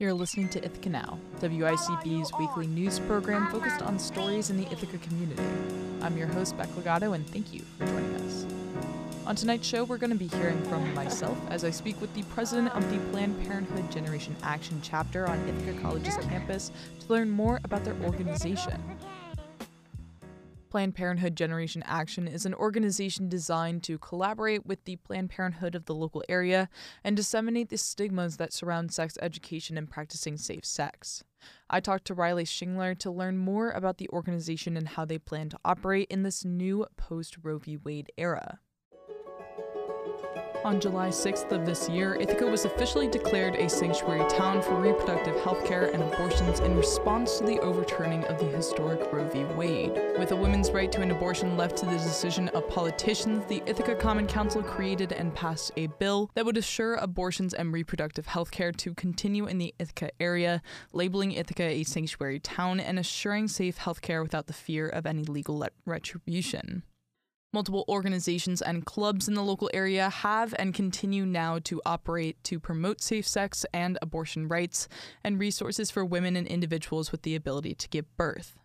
You're listening to Ithaca Now, WICB's weekly news program focused on stories in the Ithaca community. I'm your host, Beck Legato, and thank you for joining us. On tonight's show, we're going to be hearing from myself as I speak with the president of the Planned Parenthood Generation Action chapter on Ithaca College's campus to learn more about their organization. Planned Parenthood Generation Action is an organization designed to collaborate with the Planned Parenthood of the local area and disseminate the stigmas that surround sex education and practicing safe sex. I talked to Riley Shingler to learn more about the organization and how they plan to operate in this new post Roe v. Wade era. On July 6th of this year, Ithaca was officially declared a sanctuary town for reproductive health care and abortions in response to the overturning of the historic Roe v. Wade. With a woman's right to an abortion left to the decision of politicians, the Ithaca Common Council created and passed a bill that would assure abortions and reproductive health care to continue in the Ithaca area, labeling Ithaca a sanctuary town and assuring safe health care without the fear of any legal retribution. Multiple organizations and clubs in the local area have and continue now to operate to promote safe sex and abortion rights and resources for women and individuals with the ability to give birth.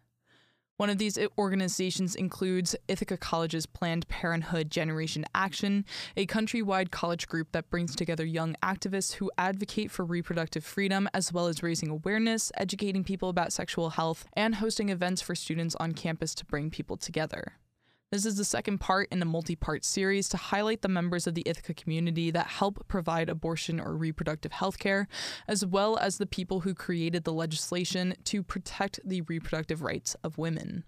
One of these organizations includes Ithaca College's Planned Parenthood Generation Action, a countrywide college group that brings together young activists who advocate for reproductive freedom, as well as raising awareness, educating people about sexual health, and hosting events for students on campus to bring people together. This is the second part in a multi part series to highlight the members of the Ithaca community that help provide abortion or reproductive health care, as well as the people who created the legislation to protect the reproductive rights of women.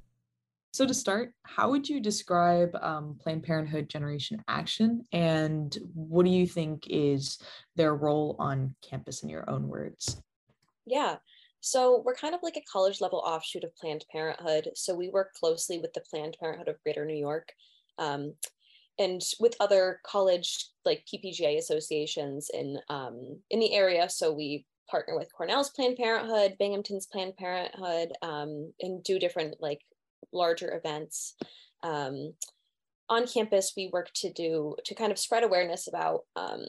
So, to start, how would you describe um, Planned Parenthood Generation Action, and what do you think is their role on campus in your own words? Yeah, so we're kind of like a college level offshoot of Planned Parenthood. So we work closely with the Planned Parenthood of Greater New York um, and with other college like PPGA associations in um, in the area. So we partner with Cornell's Planned Parenthood, Binghamton's Planned Parenthood, um, and do different like larger events. Um, on campus, we work to do to kind of spread awareness about um,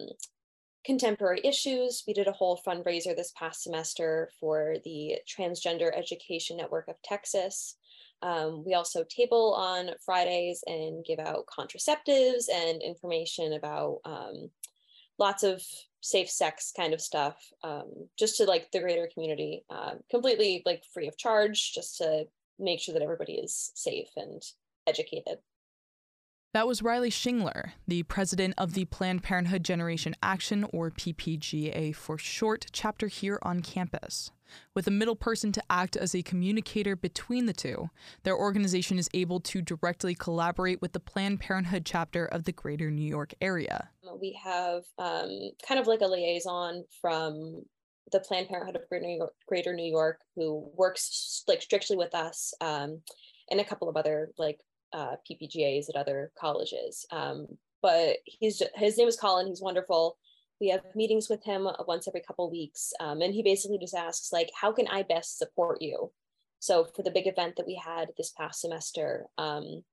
contemporary issues. We did a whole fundraiser this past semester for the Transgender Education Network of Texas. Um, we also table on Fridays and give out contraceptives and information about um, lots of safe sex kind of stuff, um, just to like the greater community, uh, completely like free of charge, just to make sure that everybody is safe and educated. That was Riley Shingler, the president of the Planned Parenthood Generation Action, or PPGA for short, chapter here on campus. With a middle person to act as a communicator between the two, their organization is able to directly collaborate with the Planned Parenthood chapter of the greater New York area. We have um, kind of like a liaison from the Planned Parenthood of Greater New York, greater New York who works like strictly with us um, and a couple of other like uh, PPGAs at other colleges. Um, but he's his name is Colin. He's wonderful. We have meetings with him once every couple weeks, um, and he basically just asks like, "How can I best support you?" So for the big event that we had this past semester, um,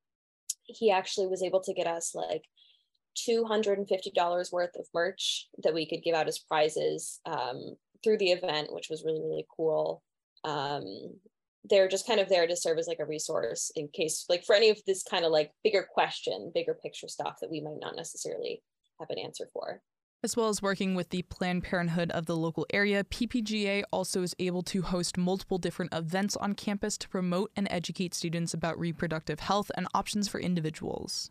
he actually was able to get us like $250 worth of merch that we could give out as prizes um, through the event, which was really, really cool. Um, they're just kind of there to serve as like a resource in case like for any of this kind of like bigger question bigger picture stuff that we might not necessarily have an answer for as well as working with the Planned Parenthood of the local area, PPGA also is able to host multiple different events on campus to promote and educate students about reproductive health and options for individuals.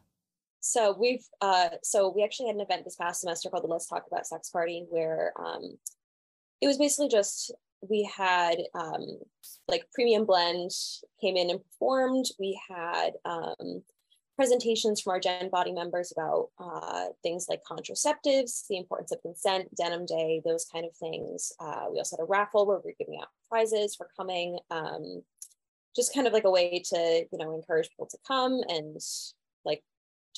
So we've uh, so we actually had an event this past semester called the Let's Talk About Sex Party, where um, it was basically just we had um, like premium blend came in and performed. We had um, presentations from our Gen Body members about uh, things like contraceptives, the importance of consent, denim day, those kind of things. Uh, we also had a raffle where we were giving out prizes for coming. Um, just kind of like a way to, you know, encourage people to come and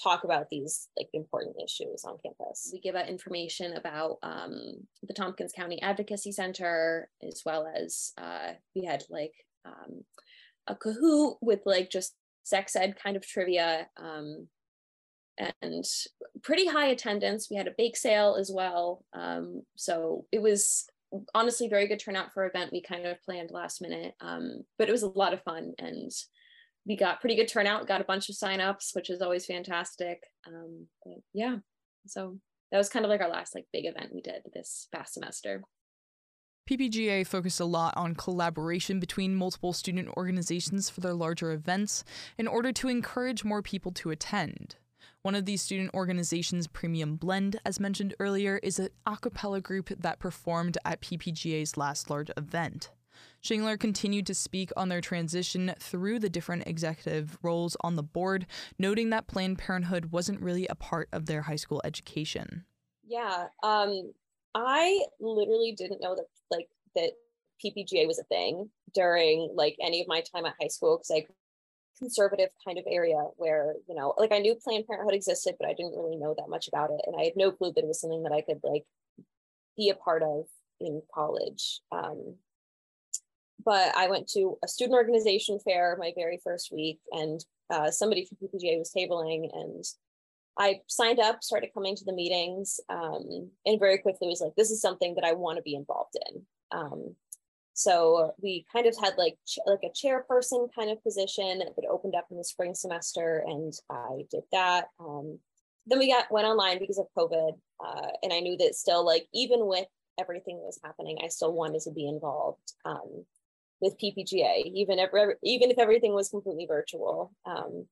talk about these like important issues on campus. We give out information about um, the Tompkins County Advocacy Center, as well as uh, we had like um, a Kahoot with like just sex ed kind of trivia um, and pretty high attendance. We had a bake sale as well. Um, so it was honestly very good turnout for event we kind of planned last minute. Um, but it was a lot of fun and we got pretty good turnout, got a bunch of signups, which is always fantastic. Um, yeah, so that was kind of like our last like big event we did this past semester. PPGA focused a lot on collaboration between multiple student organizations for their larger events in order to encourage more people to attend. One of these student organizations, Premium Blend, as mentioned earlier, is an a cappella group that performed at PPGA's last large event. Shingler continued to speak on their transition through the different executive roles on the board, noting that Planned Parenthood wasn't really a part of their high school education. Yeah, um, I literally didn't know that like that PPGA was a thing during like any of my time at high school because I conservative kind of area where you know like I knew Planned Parenthood existed but I didn't really know that much about it and I had no clue that it was something that I could like be a part of in college. Um, but I went to a student organization fair my very first week and uh, somebody from PPGA was tabling and I signed up, started coming to the meetings, um, and very quickly was like, this is something that I want to be involved in. Um, so we kind of had like ch- like a chairperson kind of position that opened up in the spring semester, and I did that. Um, then we got went online because of COVID, uh, and I knew that still like even with everything that was happening, I still wanted to be involved um, with PPGA, even if even if everything was completely virtual. Um,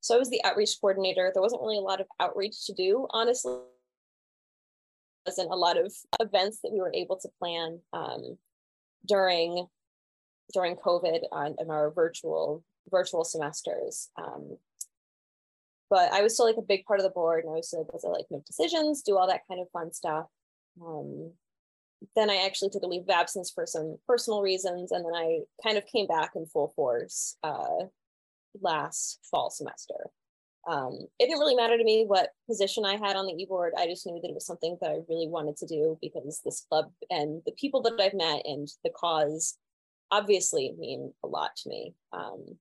so I was the outreach coordinator. There wasn't really a lot of outreach to do, honestly. There wasn't a lot of events that we were able to plan um, during during COVID on, our virtual virtual semesters. Um, but I was still like a big part of the board, and I was still able to like make decisions, do all that kind of fun stuff. Um, then I actually took a leave of absence for some personal reasons, and then I kind of came back in full force uh, last fall semester. Um, it didn't really matter to me what position I had on the e-board. I just knew that it was something that I really wanted to do because this club and the people that I've met and the cause obviously mean a lot to me. Um,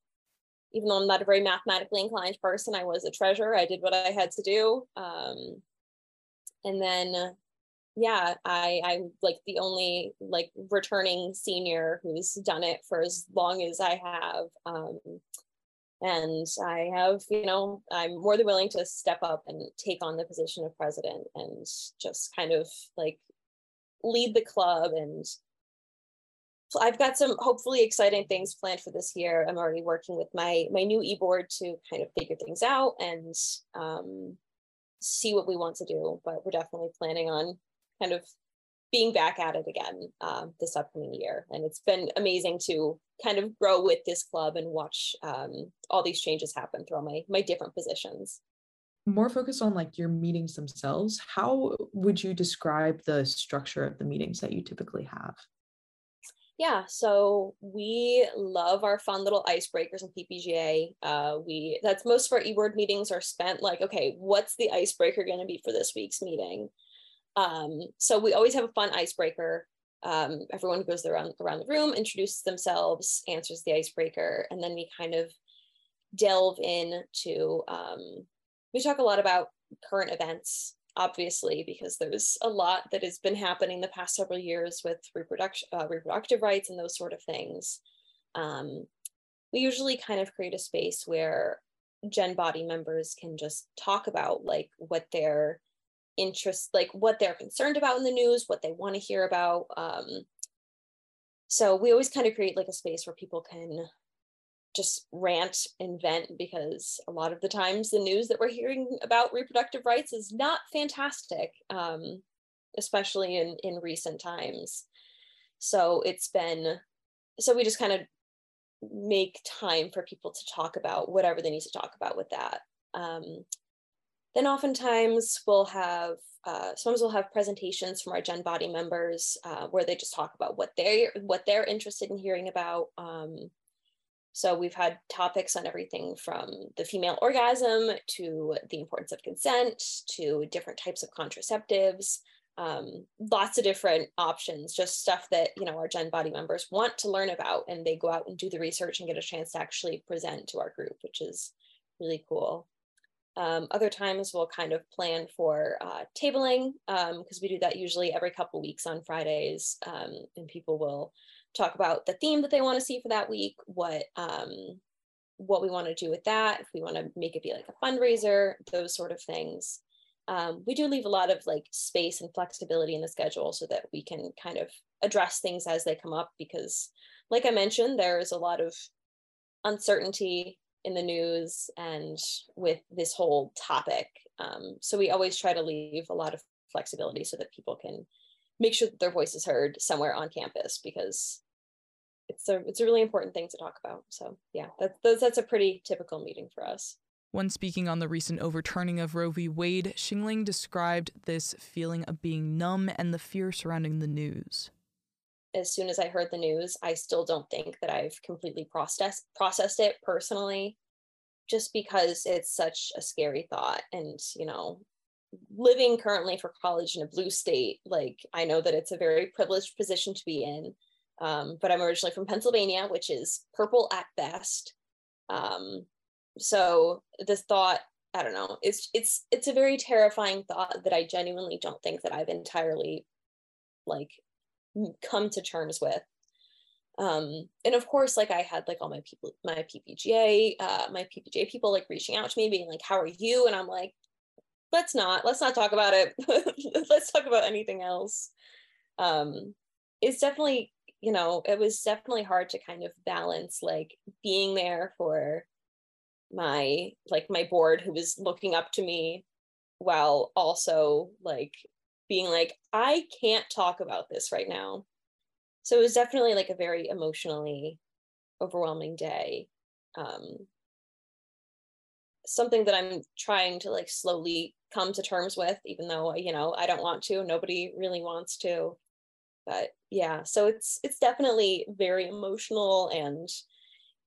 even though I'm not a very mathematically inclined person, I was a treasurer. I did what I had to do. Um, and then, yeah, I, I'm like the only like returning senior who's done it for as long as I have. Um, and i have you know i'm more than willing to step up and take on the position of president and just kind of like lead the club and i've got some hopefully exciting things planned for this year i'm already working with my my new e-board to kind of figure things out and um, see what we want to do but we're definitely planning on kind of being back at it again um, this upcoming year. And it's been amazing to kind of grow with this club and watch um, all these changes happen through my my different positions. More focused on like your meetings themselves. How would you describe the structure of the meetings that you typically have? Yeah, so we love our fun little icebreakers in PPGA. Uh, we that's most of our e-board meetings are spent like, okay, what's the icebreaker going to be for this week's meeting? Um, so we always have a fun icebreaker. Um, everyone goes around around the room, introduces themselves, answers the icebreaker, and then we kind of delve into. Um, we talk a lot about current events, obviously, because there's a lot that has been happening the past several years with reproduction, uh, reproductive rights, and those sort of things. Um, we usually kind of create a space where Gen Body members can just talk about like what their interest like what they're concerned about in the news what they want to hear about um, so we always kind of create like a space where people can just rant and vent because a lot of the times the news that we're hearing about reproductive rights is not fantastic um, especially in in recent times. So it's been so we just kind of make time for people to talk about whatever they need to talk about with that um, then oftentimes we'll have, uh, sometimes we'll have presentations from our Gen Body members uh, where they just talk about what they're, what they're interested in hearing about. Um, so we've had topics on everything from the female orgasm to the importance of consent to different types of contraceptives, um, lots of different options, just stuff that you know our Gen Body members want to learn about, and they go out and do the research and get a chance to actually present to our group, which is really cool. Um, other times we'll kind of plan for uh, tabling because um, we do that usually every couple weeks on Fridays, um, and people will talk about the theme that they want to see for that week, what um, what we want to do with that, if we want to make it be like a fundraiser, those sort of things. Um, we do leave a lot of like space and flexibility in the schedule so that we can kind of address things as they come up because like I mentioned, there's a lot of uncertainty in the news and with this whole topic. Um, so we always try to leave a lot of flexibility so that people can make sure that their voice is heard somewhere on campus because it's a it's a really important thing to talk about. So yeah, that's that's a pretty typical meeting for us. When speaking on the recent overturning of Roe v. Wade, Shingler described this feeling of being numb and the fear surrounding the news. As soon as I heard the news, I still don't think that I've completely processed processed it personally, just because it's such a scary thought. And you know, living currently for college in a blue state, like I know that it's a very privileged position to be in. Um, but I'm originally from Pennsylvania, which is purple at best. Um, so the thought, I don't know, it's it's it's a very terrifying thought that I genuinely don't think that I've entirely like come to terms with. Um, and of course, like I had like all my people, my PPGA, uh, my PPGA people like reaching out to me, being like, "How are you?" And I'm like, let's not let's not talk about it let's talk about anything else um it's definitely you know it was definitely hard to kind of balance like being there for my like my board who was looking up to me while also like being like i can't talk about this right now. So it was definitely like a very emotionally overwhelming day um something that i'm trying to like slowly come to terms with even though you know i don't want to nobody really wants to. But yeah so it's it's definitely very emotional and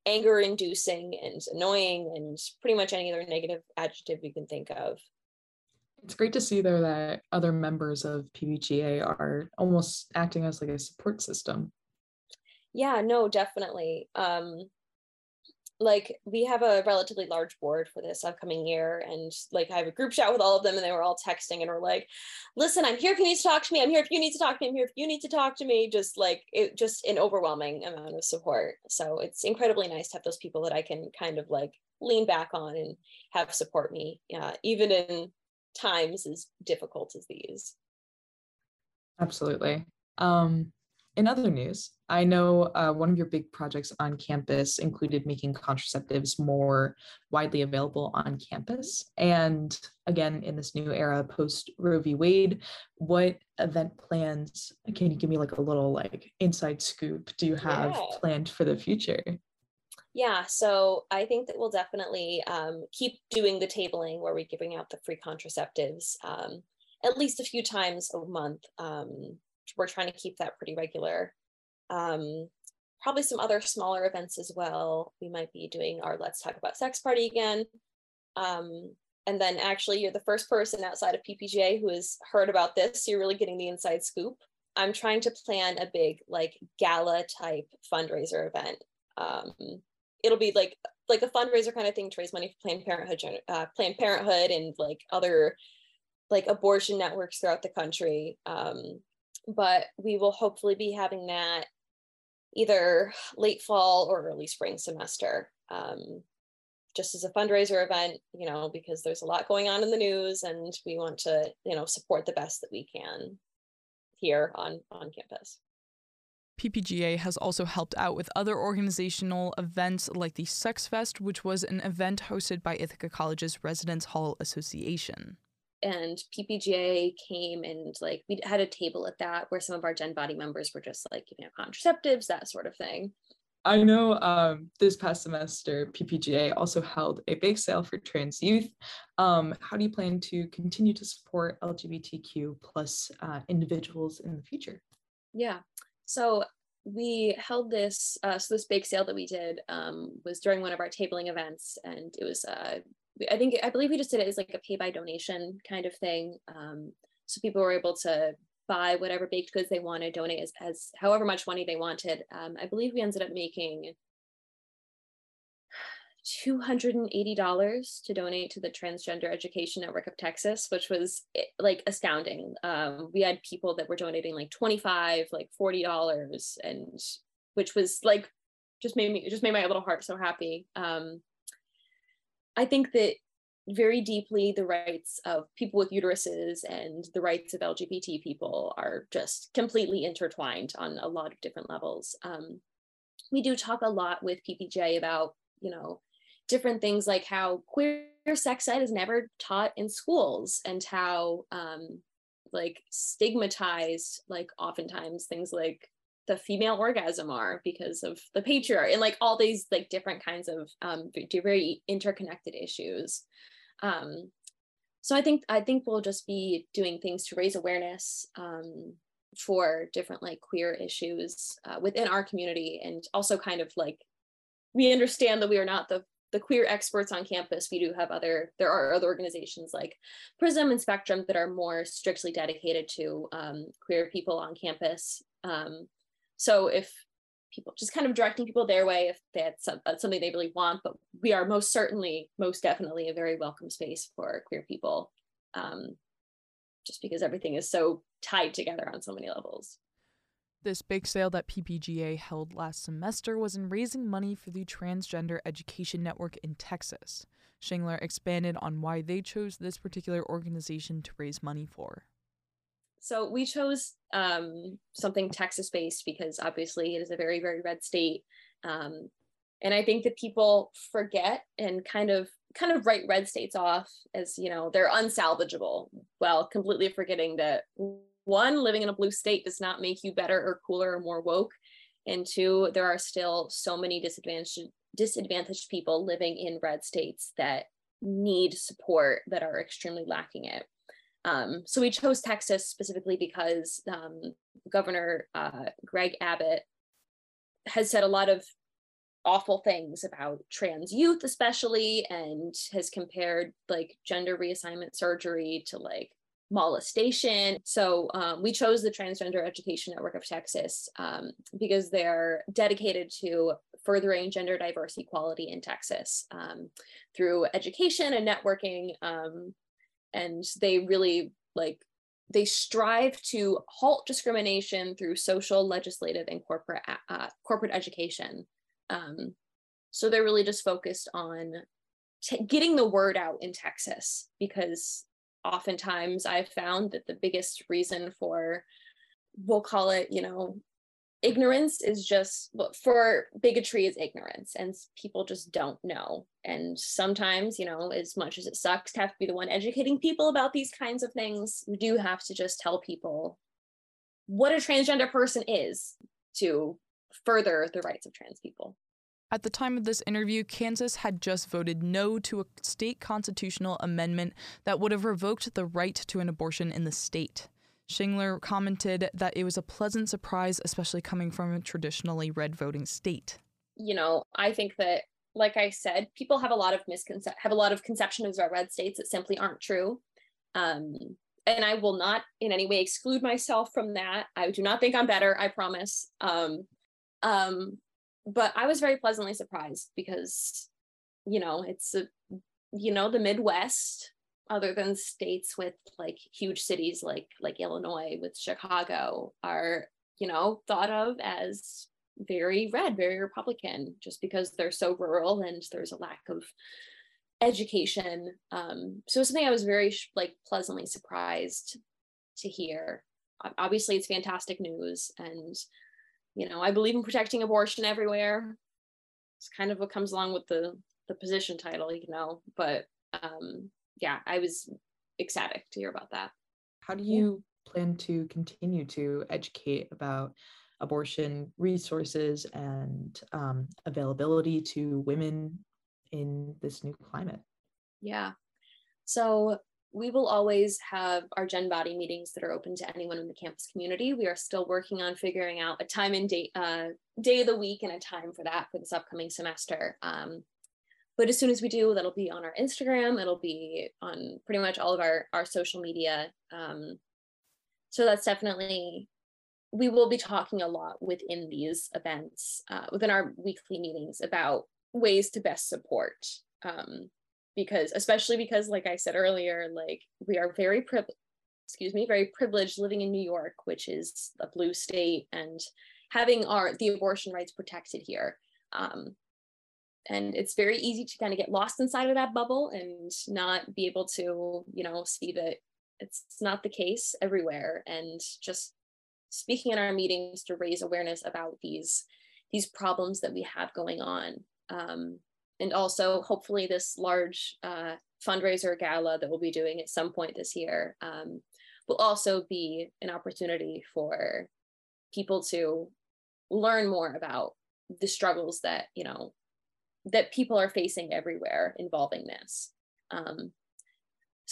anger inducing and annoying and pretty much any other negative adjective you can think of it's great to see though that other members of PPGA are almost acting as like a support system. Yeah no definitely. Um like we have a relatively large board for this upcoming year and like i have a group chat with all of them and they were all texting and were like listen i'm here if you need to talk to me. I'm here if you need to talk to me. I'm here if you need to talk to me. Just like it just an overwhelming amount of support. So it's incredibly nice to have those people that i can kind of like lean back on and have support me uh, even in times as difficult as these absolutely um in other news, I know uh, one of your big projects on campus included making contraceptives more widely available on campus. And again, in this new era post Roe v. Wade, what event plans can you give me like a little like inside scoop do you have yeah. planned for the future? Yeah, so I think that we'll definitely um, keep doing the tabling where we're giving out the free contraceptives um, at least a few times a month. Um, we're trying to keep that pretty regular. Um, probably some other smaller events as well. We might be doing our Let's Talk About Sex party again. Um, and then actually, you're the first person outside of PPGA who has heard about this. So you're really getting the inside scoop. I'm trying to plan a big like gala type fundraiser event. It'll be like like a fundraiser kind of thing to raise money for Planned Parenthood, uh, Planned Parenthood, and like other like abortion networks throughout the country. Um, but we will hopefully be having that either late fall or early spring semester um, just as a fundraiser event you know because there's a lot going on in the news and we want to you know support the best that we can here on on campus PPGA has also helped out with other organizational events like the Sex Fest, which was an event hosted by Ithaca College's Residence Hall Association and PPGA came and like we had a table at that where some of our Gen Body members were just like giving out contraceptives, that sort of thing. I know um, this past semester, PPGA also held a bake sale for trans youth. Um, how do you plan to continue to support LGBTQ plus uh, individuals in the future? Yeah, so we held this, uh, so this bake sale that we did um, was during one of our tabling events, and it was uh, I think I believe we just did it as like a pay by donation kind of thing. Um, so people were able to buy whatever baked goods they wanted, donate as, as however much money they wanted. Um, I believe we ended up making $280 to donate to the Transgender Education Network of Texas, which was eh, like astounding. Um, we had people that were donating like 25, like $40, and which was like just made me just made my little heart so happy. Um, I think that very deeply the rights of people with uteruses and the rights of LGBT people are just completely intertwined on a lot of different levels. Um, we do talk a lot with PPJ about, you know, different things like how queer sex ed is never taught in schools and how um, like stigmatized like oftentimes things like the female orgasm are because of the patriarchy and like all these like different kinds of um, very interconnected issues. Um, so i think i think we'll just be doing things to raise awareness um, for different like queer issues uh, within our community and also kind of like we understand that we are not the the queer experts on campus we do have other there are other organizations like prism and spectrum that are more strictly dedicated to um, queer people on campus. Um, so if people just kind of directing people their way if that's something they really want but we are most certainly most definitely a very welcome space for queer people um, just because everything is so tied together on so many levels this big sale that PPGA held last semester was in raising money for the Transgender Education Network in Texas. Shingler expanded on why they chose this particular organization to raise money for. So we chose um, something Texas based because obviously it is a very, very red state. Um, and I think that people forget and kind of kind of write red states off as you know they're unsalvageable while completely forgetting that one, living in a blue state does not make you better or cooler or more woke. And two, there are still so many disadvantaged disadvantaged people living in red states that need support that are extremely lacking it. Um, so we chose Texas specifically because um, Governor uh, Greg Abbott has said a lot of awful things about trans youth, especially, and has compared like gender reassignment surgery to like molestation. So um, we chose the Transgender Education Network of Texas um, because they're dedicated to furthering gender diverse equality in Texas um, through education and networking. Um, and they really like they strive to halt discrimination through social, legislative, and corporate uh, corporate education. Um, so they're really just focused on getting the word out in Texas because oftentimes I've found that the biggest reason for, we'll call it, you know, ignorance is just for bigotry is ignorance and people just don't know. And sometimes you know as much as it sucks to have to be the one educating people about these kinds of things we do have to just tell people what a transgender person is to further the rights of trans people at the time of this interview, Kansas had just voted no to a state constitutional amendment that would have revoked the right to an abortion in the state. Shingler commented that it was a pleasant surprise, especially coming from a traditionally red voting state. You know, I think that, like I said, people have a lot of misconception, have a lot of conceptions about red states that simply aren't true. Um, and I will not in any way exclude myself from that. I do not think I'm better. I promise. Um, um, but I was very pleasantly surprised because, you know, it's a, you know, the Midwest, other than states with like huge cities like like Illinois with Chicago, are you know thought of as very red, very Republican, just because they're so rural and there's a lack of education. Um, so something I was very like pleasantly surprised to hear. Obviously, it's fantastic news, and you know, I believe in protecting abortion everywhere. It's kind of what comes along with the the position title, you know. But um, yeah, I was ecstatic to hear about that. How do you plan to continue to educate about abortion resources and um, availability to women in this new climate? Yeah. So we will always have our Gen Body meetings that are open to anyone in the campus community. We are still working on figuring out a time and date, uh, day of the week and a time for that for this upcoming semester. Um, but as soon as we do, that'll be on our Instagram. It'll be on pretty much all of our, our social media. Um, so that's definitely, we will be talking a lot within these events, uh, within our weekly meetings about ways to best support um, because especially because like i said earlier like we are very excuse me very privileged living in new york which is a blue state and having our the abortion rights protected here. Um, and it's very easy to kind of get lost inside of that bubble and not be able to you know see that it's not the case everywhere. And just speaking in our meetings to raise awareness about these these problems that we have going on. Um, and also hopefully this large uh, fundraiser gala that we'll be doing at some point this year um, will also be an opportunity for people to learn more about the struggles that you know that people are facing everywhere involving this. Um,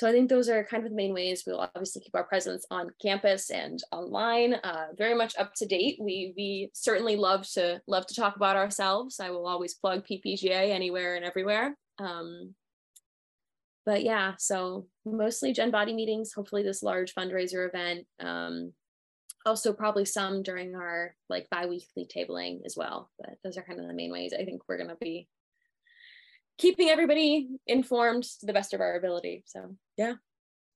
so I think those are kind of the main ways we'll obviously keep our presence on campus and online. Uh, very much up to date. We we certainly love to love to talk about ourselves. I will always plug PPGA anywhere and everywhere. Um, but yeah, so mostly Gen Body meetings. Hopefully, this large fundraiser event. Um, also, probably some during our like biweekly tabling as well. But those are kind of the main ways I think we're to be keeping everybody informed to the best of our ability. So yeah.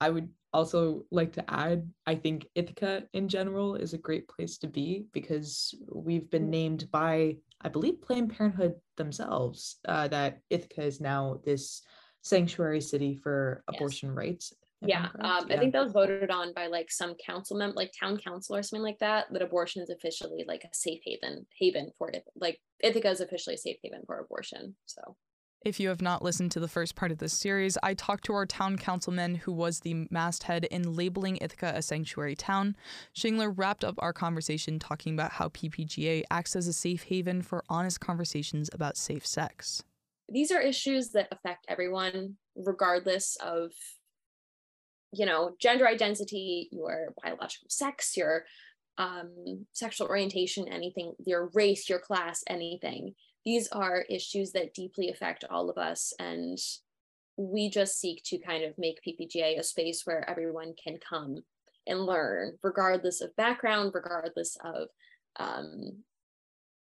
I would also like to add, I think Ithaca in general is a great place to be because we've been mm. named by, I believe, Planned Parenthood themselves, uh, that Ithaca is now this sanctuary city for abortion yes. rights. Yeah, um, yeah, I think that was voted on by like some council member, like town council or something like that. That abortion is officially like a safe haven, haven for it. Like Ithaca is officially a safe haven for abortion. So if you have not listened to the first part of this series, I talked to our town councilman who was the masthead in labeling Ithaca a sanctuary town. Shingler wrapped up our conversation talking about how PPGA acts as a safe haven for honest conversations about safe sex. These are issues that affect everyone, regardless of, you know, gender identity, your biological sex, your um, sexual orientation, anything, your race, your class, anything these are issues that deeply affect all of us and we just seek to kind of make ppga a space where everyone can come and learn regardless of background regardless of um,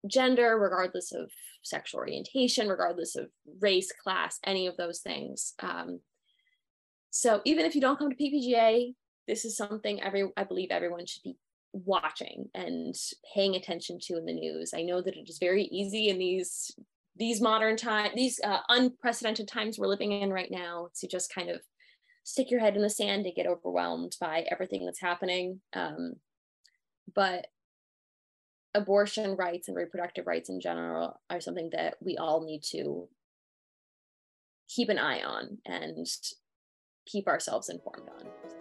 gender regardless of sexual orientation regardless of race class any of those things. Um, so even if you don't come to ppga this is something every i believe everyone should be watching and paying attention to in the news. I know that it is very easy in these these modern times, these uh, unprecedented times we're living in right now, to just kind of stick your head in the sand and get overwhelmed by everything that's happening. Um, but abortion rights and reproductive rights in general are something that we all need to keep an eye on and keep ourselves informed on.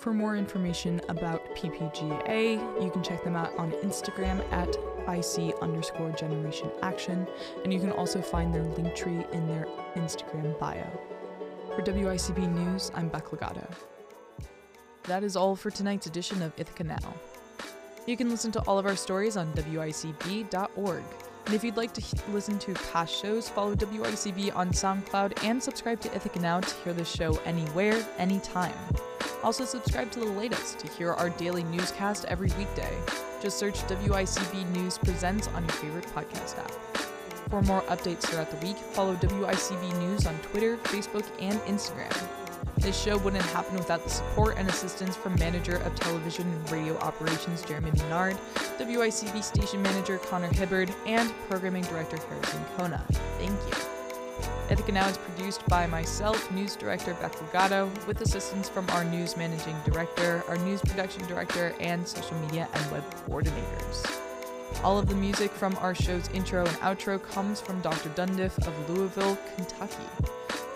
For more information about PPGA, you can check them out on Instagram at IC underscore Generation Action, and you can also find their link tree in their Instagram bio. For WICB News, I'm Beck Legato. That is all for tonight's edition of Ithaca Now. You can listen to all of our stories on WICB.org. And if you'd like to listen to past shows, follow WICB on SoundCloud and subscribe to Ithaca Now to hear the show anywhere, anytime. Also, subscribe to the latest to hear our daily newscast every weekday. Just search WICB News Presents on your favorite podcast app. For more updates throughout the week, follow WICB News on Twitter, Facebook, and Instagram. This show wouldn't happen without the support and assistance from Manager of Television and Radio Operations Jeremy Menard, WICB Station Manager Connor Hibbard, and Programming Director Harrison Kona. Thank you. Ithaca Now is produced by myself, News Director Beck Legato, with assistance from our News Managing Director, our News Production Director, and social media and web coordinators. All of the music from our show's intro and outro comes from Dr. Dundiff of Louisville, Kentucky.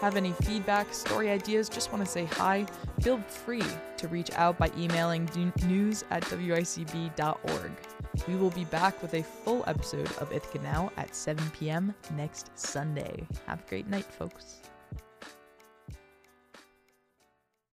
Have any feedback, story ideas, just want to say hi? Feel free to reach out by emailing news at wicb.org. We will be back with a full episode of Ithaca Now at 7 p.m. next Sunday. Have a great night, folks.